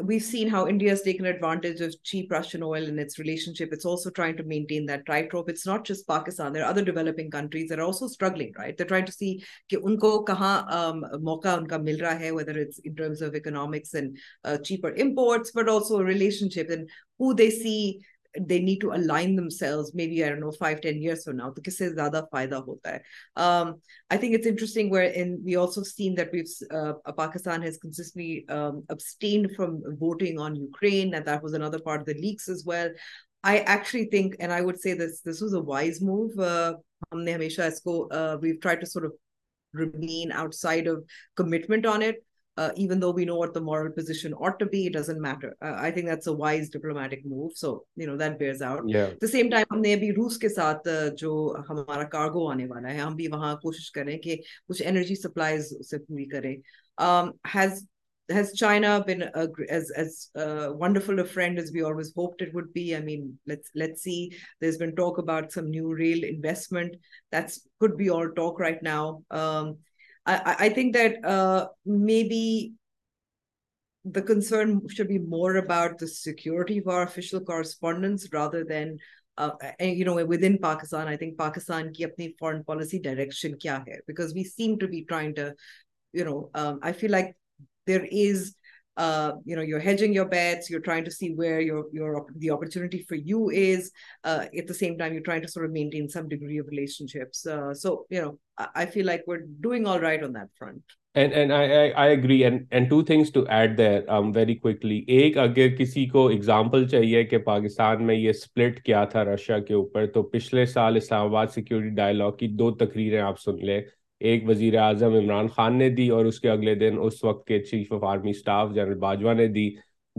other developing right سی ان کو کہاں موقع مل رہا ہے they need to align themselves maybe I know five ten years for now تو کس سے زیادہ فائدہ ہوتا ہے I think it's interesting where in we also seen that we Pakistan has constantly abstained from voting on Ukraine and that was اندر part the legs as well I actually think and I would say this this was a wise move ہم نے ہمیشہ اس کو we try to sort of remain outside of commitment on it ہم بھی کوشش کریں کہ کچھ انرجی سپلائیز پوری کریں may be the concern should be more about the security فارشل correspondence rather than in Pakistan Pakistan کی اپنی فارن پالیسی ڈائریکشن کیا ہے پاکستان میں یہ سپلٹ کیا تھا رشیا کے اوپر تو پچھلے سال اسلام آباد سیکورٹی ڈائلگ کی دو تقریر آپ سن لے ایک وزیر اعظم عمران خان نے دی اور اس کے اگلے دن اس وقت کے chief of army staff general Bajwa نے دی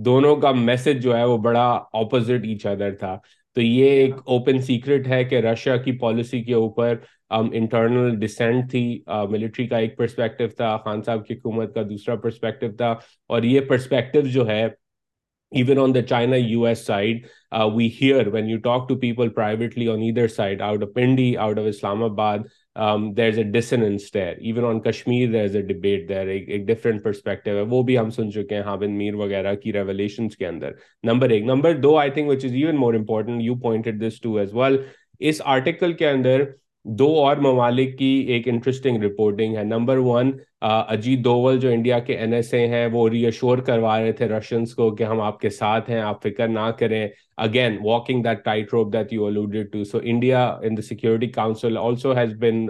دونوں کا میسج جو ہے وہ بڑا اپوزٹ ایچ ادر تھا تو یہ ایک اوپن سیکرٹ ہے کہ رشیا کی پالیسی کے اوپر انٹرنل um, ڈسینٹ تھی ملٹری کا ایک پرسپیکٹو تھا خان صاحب کی حکومت کا دوسرا پرسپیکٹو تھا اور یہ پرسپیکٹو جو ہے even on the China U S side we hear when you talk to people privately on either side out of Pindi out of Islamabad there is a ڈسنس there even on Kashmir there is a debate there ایک different perspective ہے وہ بھی ہم سن چکے ہیں ہابد میر وغیرہ کی revelations کے اندر نمبر ایک نمبر دو I think which is even more important you pointed this to as well اس آرٹیکل کے اندر دو اور ممالک کی ایک انٹرسٹنگ رپورٹنگ ہے نمبر ون اجیت دوول جو انڈیا کے این ایس اے ہیں وہ ری ایشور کروا رہے تھے رشینس کو کہ ہم آپ کے ساتھ ہیں آپ فکر نہ کریں اگین واکنگ دیٹ ٹائٹ روپ that you alluded to so India in the security council also has been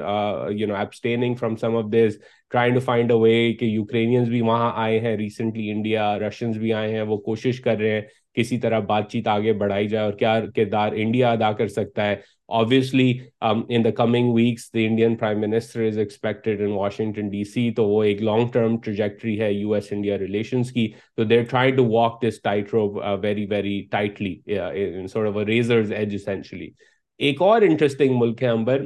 you know abstaining from some of this trying to find a way کہ یوکرینینس بھی وہاں آئے ہیں ریسنٹلی انڈیا رشنس بھی آئے ہیں وہ کوشش کر رہے ہیں کسی طرح بات چیت آگے بڑھائی جائے اور کیا کردار انڈیا ادا کر سکتا ہے واشنگٹن ڈی سی تو وہ ایک لانگ ٹرم ٹریجیکٹری ہے کی ایک اور انٹرسٹنگ ملک ہے امبر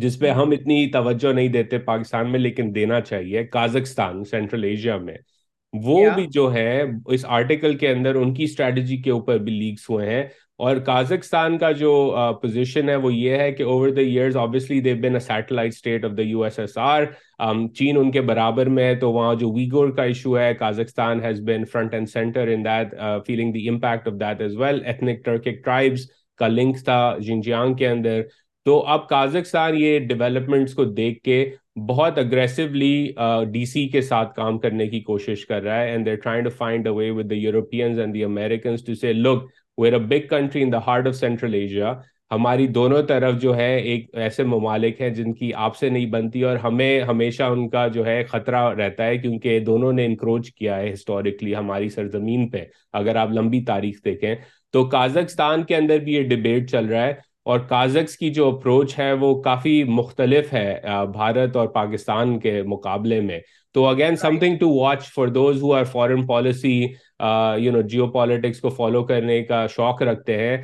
جس پہ ہم اتنی توجہ نہیں دیتے پاکستان میں لیکن دینا چاہیے کازکستان سینٹرل ایشیا میں وہ بھی جو ہے اس آرٹیکل کے اندر ان کی اسٹریٹجی کے اوپر بھی لیکس ہوئے ہیں اور کازکستان کا جو پوزیشن ہے وہ یہ ہے کہ over the years a satellite state of the U S S R چین ان کے برابر میں ہے تو وہاں جو ویگور کا ایشو ہے Kazakhstan has been front and centre in that feeling the impact of that as well ethnic Turkic tribes کا لنک تھا جنجیانگ کے اندر تو اب کازکستان یہ ڈیولپمنٹس کو دیکھ کے بہت اگریسولی ڈی سی کے ساتھ کام کرنے کی کوشش کر رہا ہے and they trying to find a way with the Europeans and the Americans to say look we're a big country in the heart of central Asia ہماری دونوں طرف جو ہے ایک ایسے ممالک ہیں جن کی آپ سے نہیں بنتی اور ہمیں ہمیشہ ان کا جو ہے خطرہ رہتا ہے کیونکہ دونوں نے انکروچ کیا ہے ہسٹوریکلی ہماری سرزمین پہ اگر آپ لمبی تاریخ دیکھیں تو کازکستان کے اندر بھی یہ ڈبیٹ چل رہا ہے اور کازکس کی جو اپروچ ہے وہ کافی مختلف ہے بھارت اور پاکستان کے مقابلے میں تو again something to watch for those who are foreign policy you know geopolitics کو فالو کرنے کا شوق رکھتے ہیں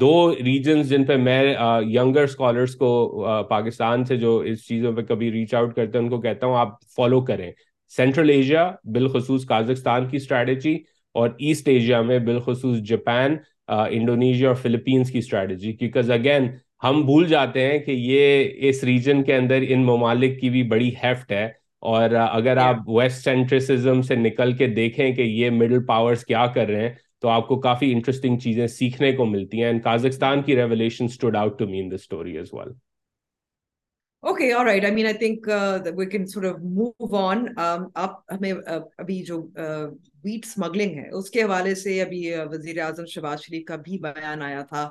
دو ریجنس جن پہ میں ینگر اسکالرس کو پاکستان سے جو اس چیزوں پہ کبھی ریچ آؤٹ کرتے ہیں ان کو کہتا ہوں آپ فالو کریں سینٹرل ایشیا بالخصوص کازکستان کی اسٹریٹجی اور ایسٹ ایشیا میں بالخصوص جاپان انڈونیشیا اور فلپینس کی اسٹریٹجی بیکاز اگین ہم بھول جاتے ہیں کہ یہ اس ریجن کے اندر ان ممالک کی بھی بڑی ہیفٹ ہے اور اگر آپ ویسٹ سینٹریسزم سے نکل کے دیکھیں کہ یہ مڈل پاورز کیا کر رہے ہیں تو آپ کو کافی انٹرسٹنگ چیزیں سیکھنے کو ملتی ہیں اینڈ کازکستان کی revelation stood out to me the story as well okay اور right I mean I think we can sure move on آپ ہمیں ابھی جو ویٹ uh, اسمگلنگ ہے اس کے حوالے سے ابھی uh, وزیر اعظم شہباز شریف کا بھی بیان آیا تھا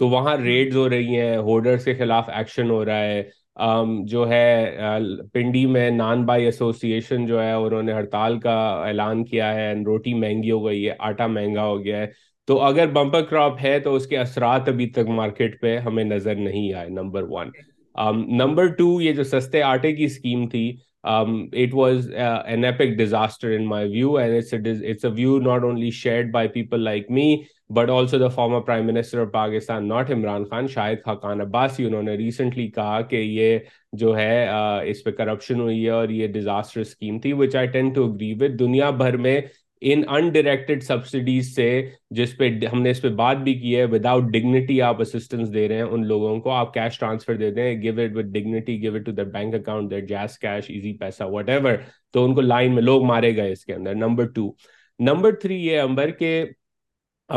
تو وہاں ریڈز ہو رہی ہیں ہولڈرس کے خلاف ایکشن ہو رہا ہے جو ہے پنڈی میں نان بائی ایسوسی ایشن جو ہے انہوں نے ہڑتال کا اعلان کیا ہے روٹی مہنگی ہو گئی ہے آٹا مہنگا ہو گیا ہے تو اگر بمپر کراپ ہے تو اس کے اثرات ابھی تک مارکیٹ پہ ہمیں نظر نہیں آئے نمبر ون نمبر ٹو یہ جو سستے آٹے کی اسکیم تھی like me but also the former prime minister of Pakistan not Imran Khan Shahid Khaqan Abbasi انہوں نے ریسنٹلی کہا کہ یہ جو ہے اس پہ کرپشن ہوئی ہے اور یہ ڈیزاسٹر اسکیم تھی which I tend to agree with دنیا بھر میں ان انڈائریکٹڈ سبسڈیز سے جس پہ ہم نے اس پہ بات بھی کی ہے وداؤٹ ڈگنیٹی آپ اسسٹنس دے رہے ہیں ان لوگوں کو آپ cash transfer give give it it dignity to their bank account جیس کیش ایزی پیسہ وٹ ایور تو ان کو لائن میں لوگ مارے گئے اس کے اندر نمبر ٹو نمبر تھری یہ امبر کے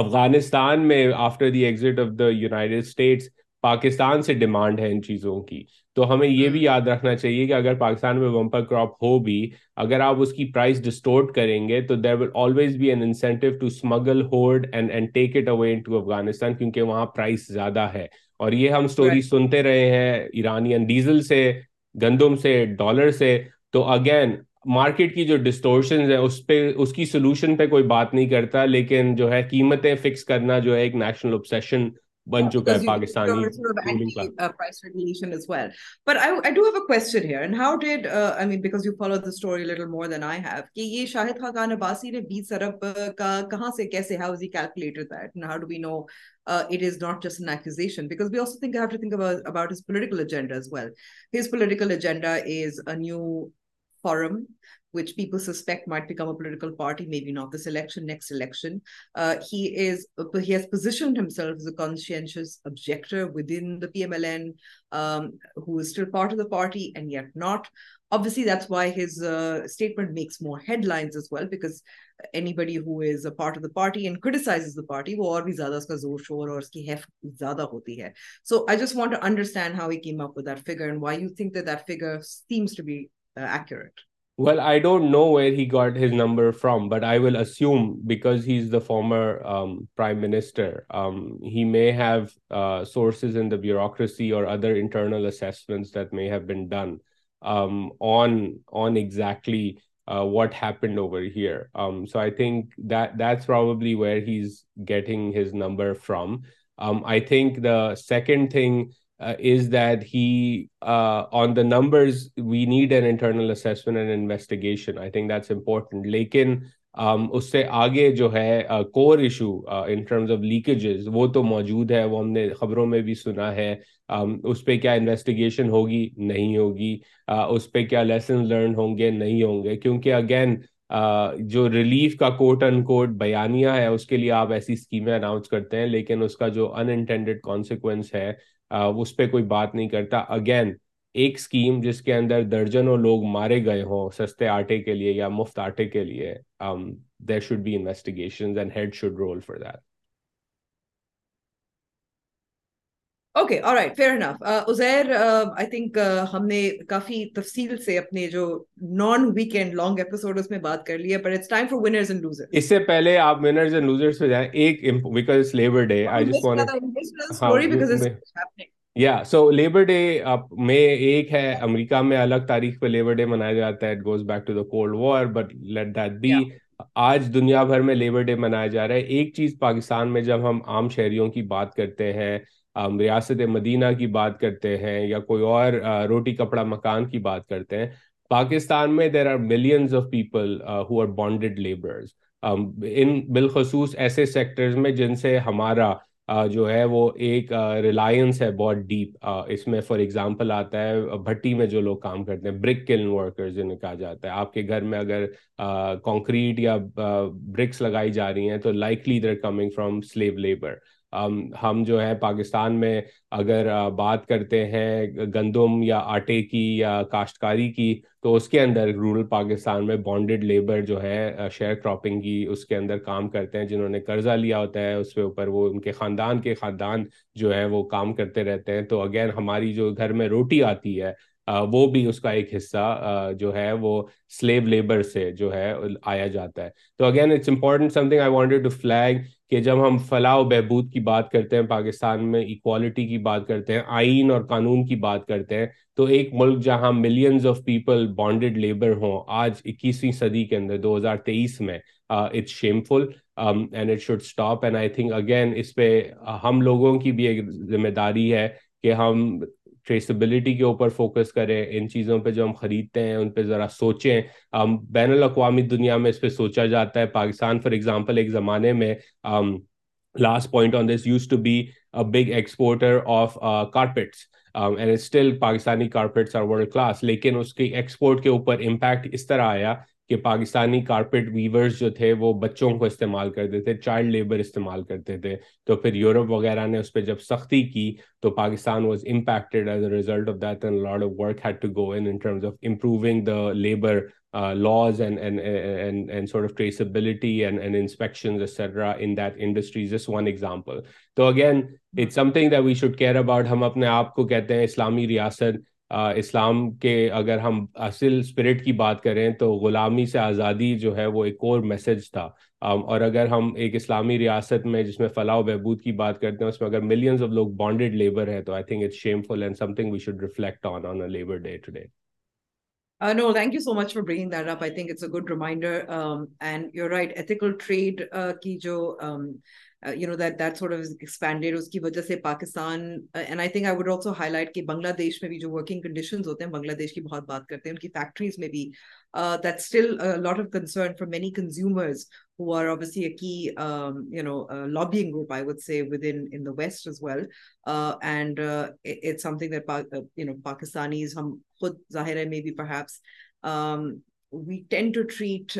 افغانستان میں after the exit of the United States Pakistan سے ڈیمانڈ ہے ان چیزوں کی تو ہمیں یہ بھی یاد رکھنا چاہیے کہ اگر پاکستان میں کراپ ہو بھی اگر آپ اس کی پرائز ڈسٹورٹ کریں گے تو there will always be an incentive to smuggle hold and and take it away to Afghanistan کیونکہ وہاں پرائز زیادہ ہے اور یہ ہم اسٹوری سنتے رہے ہیں ایرانین ڈیزل سے گندم سے ڈالر سے تو اگین مارکیٹ کی جو ڈسٹورشنز ہیں اس پہ اس کی سولوشن پہ کوئی بات نہیں کرتا لیکن جو ہے قیمتیں فکس کرنا جو ہے ایک نیشنل اوبسیشن یہ شاہد عباسی نے 20 ارب کا کہاں سے فارم وچ پیپل پولیٹیکل وہ اور بھی زور شور اور سو آئی جس وانٹ انڈرسٹینڈ ہاؤ ایم اپنکر former he may have source بسی اور other internal what happened over ہرک that's getting his number from I think the second thing is that he on the numbers we need and internal assessment investigation important لیکن اس سے آگے جو ہے کور issue انکیجز وہ تو موجود ہے وہ ہم نے خبروں میں بھی سنا ہے اس پہ کیا انویسٹیگیشن ہوگی نہیں ہوگی اس پہ کیا لیسن لرن ہوں گے نہیں ہوں گے کیونکہ اگین جو ریلیف کا کوٹ ان کوٹ بیانیاں ہیں اس کے لیے آپ ایسی اسکیمیں اناؤنس کرتے ہیں لیکن اس کا جو انٹینڈیڈ کانسیکوینس ہے اس پہ کوئی بات نہیں کرتا اگین ایک اسکیم جس کے اندر درجنوں لوگ مارے گئے ہوں سستے آٹے کے لیے یا مفت آٹے کے لیے there should be rule for that ہم نے کافی تفصیل سے اپنے جو نان ویکینڈ لانگ ایپیسوڈ میں بات کر لی ہے اس سے پہلے لیبر ڈے ڈے یا سو لیبر ایک ہے امریکہ میں الگ تاریخ پہ لیبر ڈے منایا جاتا ہے it goes back to cold war but let that be آج دنیا بھر میں لیبر ڈے منایا جا رہا ہے ایک چیز پاکستان میں جب ہم عام شہریوں کی بات کرتے ہیں ہم ریاست مدینہ کی بات کرتے ہیں یا کوئی اور روٹی کپڑا مکان کی بات کرتے ہیں پاکستان میں there are millions of people who بالخصوص ایسے سیکٹرز میں جن سے ہمارا جو ہے وہ ایک ریلائنس ہے بہت ڈیپ اس میں فار ایگزامپل آتا ہے بھٹی میں جو لوگ کام کرتے ہیں برک کلن ورکرز جنہیں کہا جاتا ہے آپ کے گھر میں اگر کانکریٹ یا برکس لگائی جا رہی ہیں تو likely there coming from slave labour ہم جو ہے پاکستان میں اگر بات کرتے ہیں گندم یا آٹے کی یا کاشتکاری کی تو اس کے اندر رورل پاکستان میں بانڈڈ لیبر جو ہے شیئر کراپنگ کی اس کے اندر کام کرتے ہیں جنہوں نے قرضہ لیا ہوتا ہے اس کے اوپر وہ ان کے خاندان کے خاندان جو ہے وہ کام کرتے رہتے ہیں تو اگین ہماری جو گھر میں روٹی آتی ہے وہ بھی اس کا ایک حصہ جو ہے وہ سلیو لیبر سے جو ہے آیا جاتا ہے تو again it's important thing I wanted to flag کہ جب ہم فلاح و بہبود کی بات کرتے ہیں پاکستان میں ایکوالٹی کی بات کرتے ہیں آئین اور قانون کی بات کرتے ہیں تو ایک ملک جہاں millions of people bonded labour ہوں آج اکیسویں صدی کے اندر دو ہزار تیئیس میں it's shameful and it should stop and I think again اس پہ ہم لوگوں کی بھی ایک ذمہ داری ہے کہ ہم ٹریسبلٹی کے اوپر فوکس کریں ان چیزوں پہ جو ہم خریدتے ہیں ان پہ ذرا سوچیں بین الاقوامی دنیا میں اس پہ سوچا جاتا ہے پاکستان فار ایگزامپل ایک زمانے میں last point on this used to be big exporter of carpets still Pakistani carpets are world class لیکن اس کی ایکسپورٹ کے اوپر امپیکٹ اس طرح آیا کہ پاکستانی کارپیٹ ویورز جو تھے وہ بچوں کو استعمال کرتے تھے چائلڈ لیبر استعمال کرتے تھے تو پھر یورپ وغیرہ نے اس پہ جب سختی کی تو پاکستان تو again it something we should care about ہم اپنے آپ کو کہتے ہیں اسلامی ریاست اسلام کے اگر ہم اصل اسپرٹ کی بات کریں تو غلامی سے آزادی جو ہے وہ ایک اور میسج تھا اور اگر ہم ایک اسلامی ریاست میں جس میں فلاح و بہبود کی بات کرتے ہیں اس میں اگر ملینز آف لوگ بانڈیڈ لیبر ہیں تو I think it's shameful and something we should reflect on on labour day today Uh, no, thank you so much for bringing that up. I think it's a good reminder. Um, and you're right, ethical trade uh, ki jo um, you know that that sort of expanded اس کی وجہ سے Pakistan and I think I would also highlight کہ بنگلہ دیش میں بھی جو working conditions ہوتے ہیں بنگلہ دیش کی بہت بات کرتے ہیں ان کی فیکٹریز میں بھی that still lot of concern for many consumers who are obviously کی you know lobbying group I would say with in in the waste as well and it something that you know Pakistanis ہم خود ظاہر ہے may be perhaps we tend to treat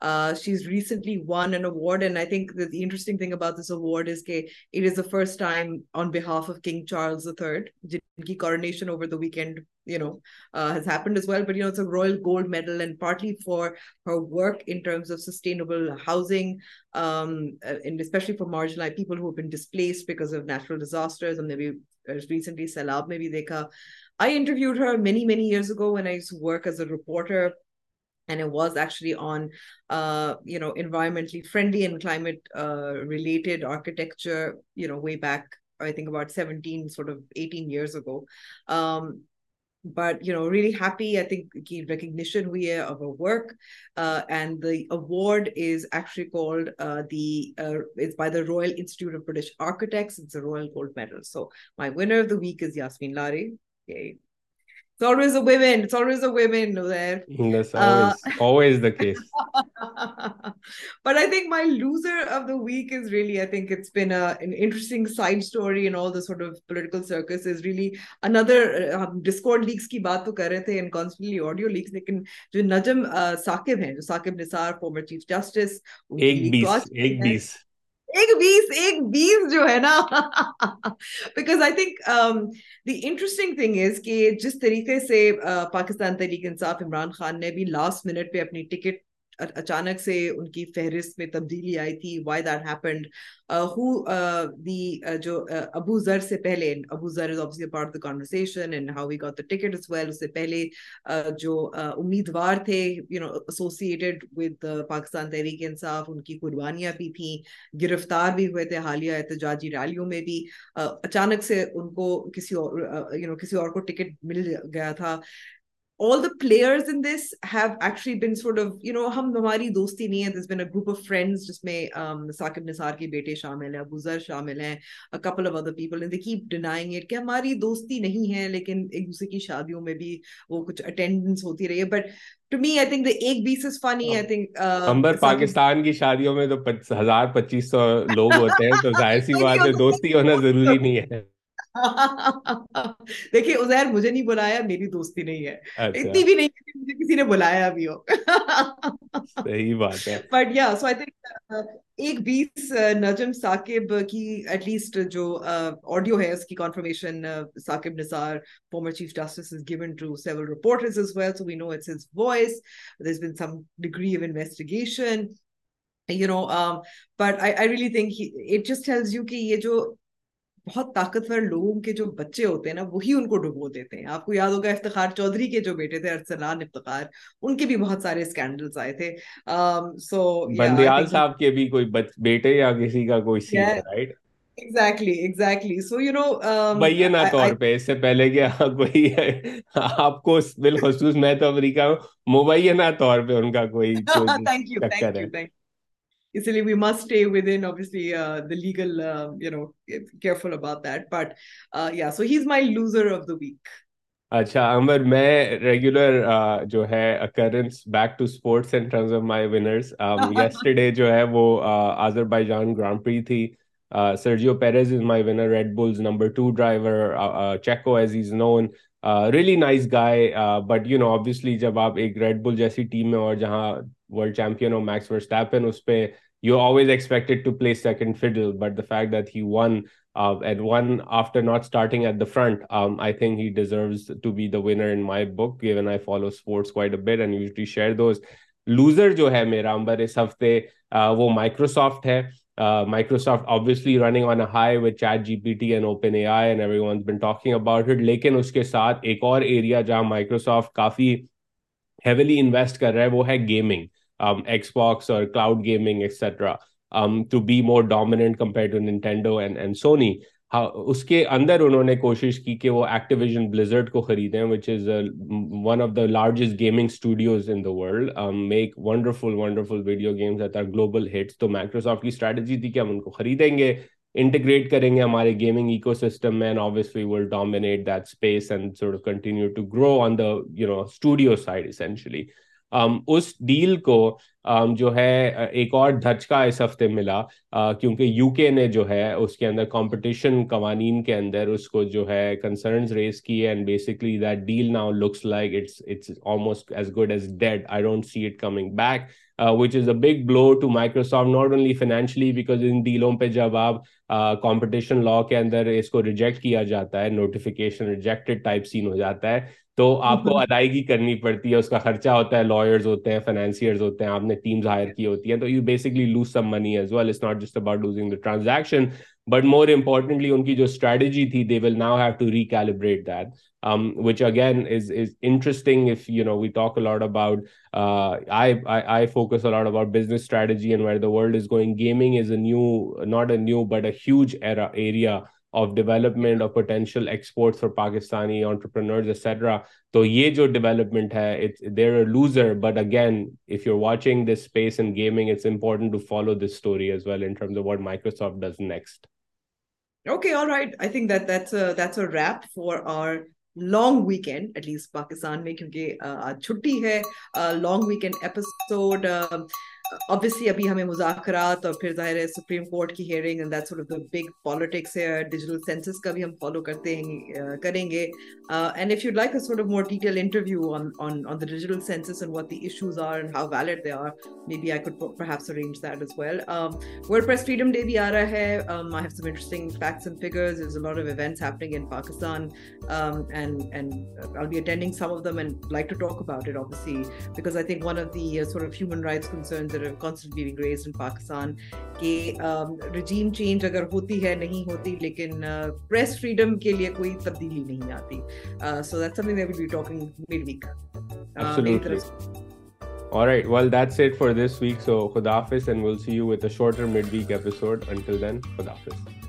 میں بھی مینیس گوئی was actually environmentally friendly related architectures ago but really award by the روئلکٹ یاسوین لارے جو نجم ساکب ہے جوارسٹس ایک بیس ایک بیس جو ہے نا because I think the interesting thing is کہ جس طریقے سے پاکستان تحریک انصاف عمران خان نے بھی لاسٹ منٹ پہ اپنی ٹکٹ اچانک سے ان کی فہرست میں تبدیلی آئی تھی وائی دیٹ ہیپنڈ ہو دی جو ابو ذر سے پہلے Abu Zar is obviously part of the conversation and how we got the ticket as well اس سے پہلے جو امیدوار تھے you know associated with Pakistan Tehreek انصاف ان کی قربانیاں بھی تھیں گرفتار بھی ہوئے تھے حالیہ احتجاجی ریلیوں میں بھی اچانک سے ان کو کسی اور you know کسی اور کو ٹکٹ مل گیا تھا ہماری دوستی نہیں ہے لیکن ایک دوسرے کی شادیوں میں بھی وہ کچھ ہوتی رہی ہے پچیس سو لوگ ہوتے ہیں تو ظاہر سی بات ہے دوستی ہونا ضروری نہیں ہے مجھے مجھے نہیں نہیں نہیں بلایا بلایا میری دوستی ہے ہے اتنی بھی کسی نے ہو بٹ یا سو آئی تھنک ایک بیس نجم ثاقب ثاقب کی کی ایٹ لیسٹ جو آڈیو اس نثار فارمر چیف جسٹس یہ جو بہت طاقتور لوگوں کے جو بچے ہوتے ہیں نا وہی ان کو ڈبو دیتے ہیں آپ کو یاد ہوگا افتخار چودھری کے جو بیٹے تھے ارسلان افتخار ان کے بھی بہت سارے آئے کوئی بیٹے یا کسی کا کوئی پہلے کیا ہوں مبینہ طور پہ ان کا کوئی جو یسٹرڈے جو ہے وہ Azerbaijan to driver Checo is known really nice guy but you know obviously جب آپ ایک ریڈ بل جیسی ٹیم میں اور جہاں ورلڈ چیمپئن میکس اس پہ you always expected to play second fiddle but the fact that he won one after not starting at the front I think he deserves to be the winner in my book given I follow sports quite a and share those loser جو ہے میرا امبر اس ہفتے وہ Microsoft ہے with chat G P T and and open A I everyone been talking about it لیکن اس کے ساتھ ایک اور ایریا جہاں مائکروسافٹ کافی ہیویلی انویسٹ کر رہا ہے وہ ہے گیمنگ ایکس باکس اور cloud gaming extra to be more dominant compare to Nintendo and and Sony ہاں، اس کے اندر انہوں نے کوشش کی کہ وہ ایکٹیویژن بلیزرڈ کو خریدیں which is one of the largest gaming studios in the world make wonderful wonderful video games are global hits تو مائکروسافٹ کی اسٹریٹجی تھی کہ ہم ان کو خریدیں گے انٹیگریٹ کریں گے ہمارے گیمنگ اکو سسٹم میں dominate that space and continue to grow on the you know studio side essentially اس ڈیل کو جو ہے ایک اور دھچکا اس ہفتے ملا کیونکہ یو کے نے جو ہے اس کے اندر کمپٹیشن قوانین کے اندر اس کو جو ہے کنسرنز ریز کیے and basically deal now looks like almost as good as dead I don't see it coming back which is a big blow to Microsoft not only financially because ان ڈیلوں پہ جب آپ کمپٹیشن لا کے اندر اس کو reject کیا جاتا ہے نوٹیفکیشن ٹائپ سین ہو جاتا ہے تو آپ کو ادائیگی کرنی پڑتی ہے اس کا خرچہ ہوتا ہے لائرز ہوتے ہیں فائنینسیئرز ہوتے ہیں آپ نے ٹیمز ہائر کی ہوتی ہیں تو you basically lose some money as well is not just about losing the transaction but more importantly ان کی جو اسٹریٹجی تھی they will now have to recalibrate that which again تو یہ جو ڈیویلپمنٹ ہے long weekend at least Pakistan میں کیونکہ آج چھٹی ہے لانگ ویکینڈ ایپیسوڈ obviously ابھی ہمیں مذاکرات اور پھر ظاہر ہے سپریم کورٹ کی hearing of the big politics digital کا بھی ہم فالو کرتے ہیں کریں گے and if you like freedom day بھی آ رہا ہے constantly being raised in Pakistan کہ رجیم چینج اگر ہوتی ہے نہیں ہوتی لیکن پریس فریڈم کے لیے کوئی تبدیلی نہیں آتی so that's something we be talking mid week All right, well, that's it for this week. So, Khudafiz, and we'll see you with a shorter midweek episode. Until then, Khudafiz.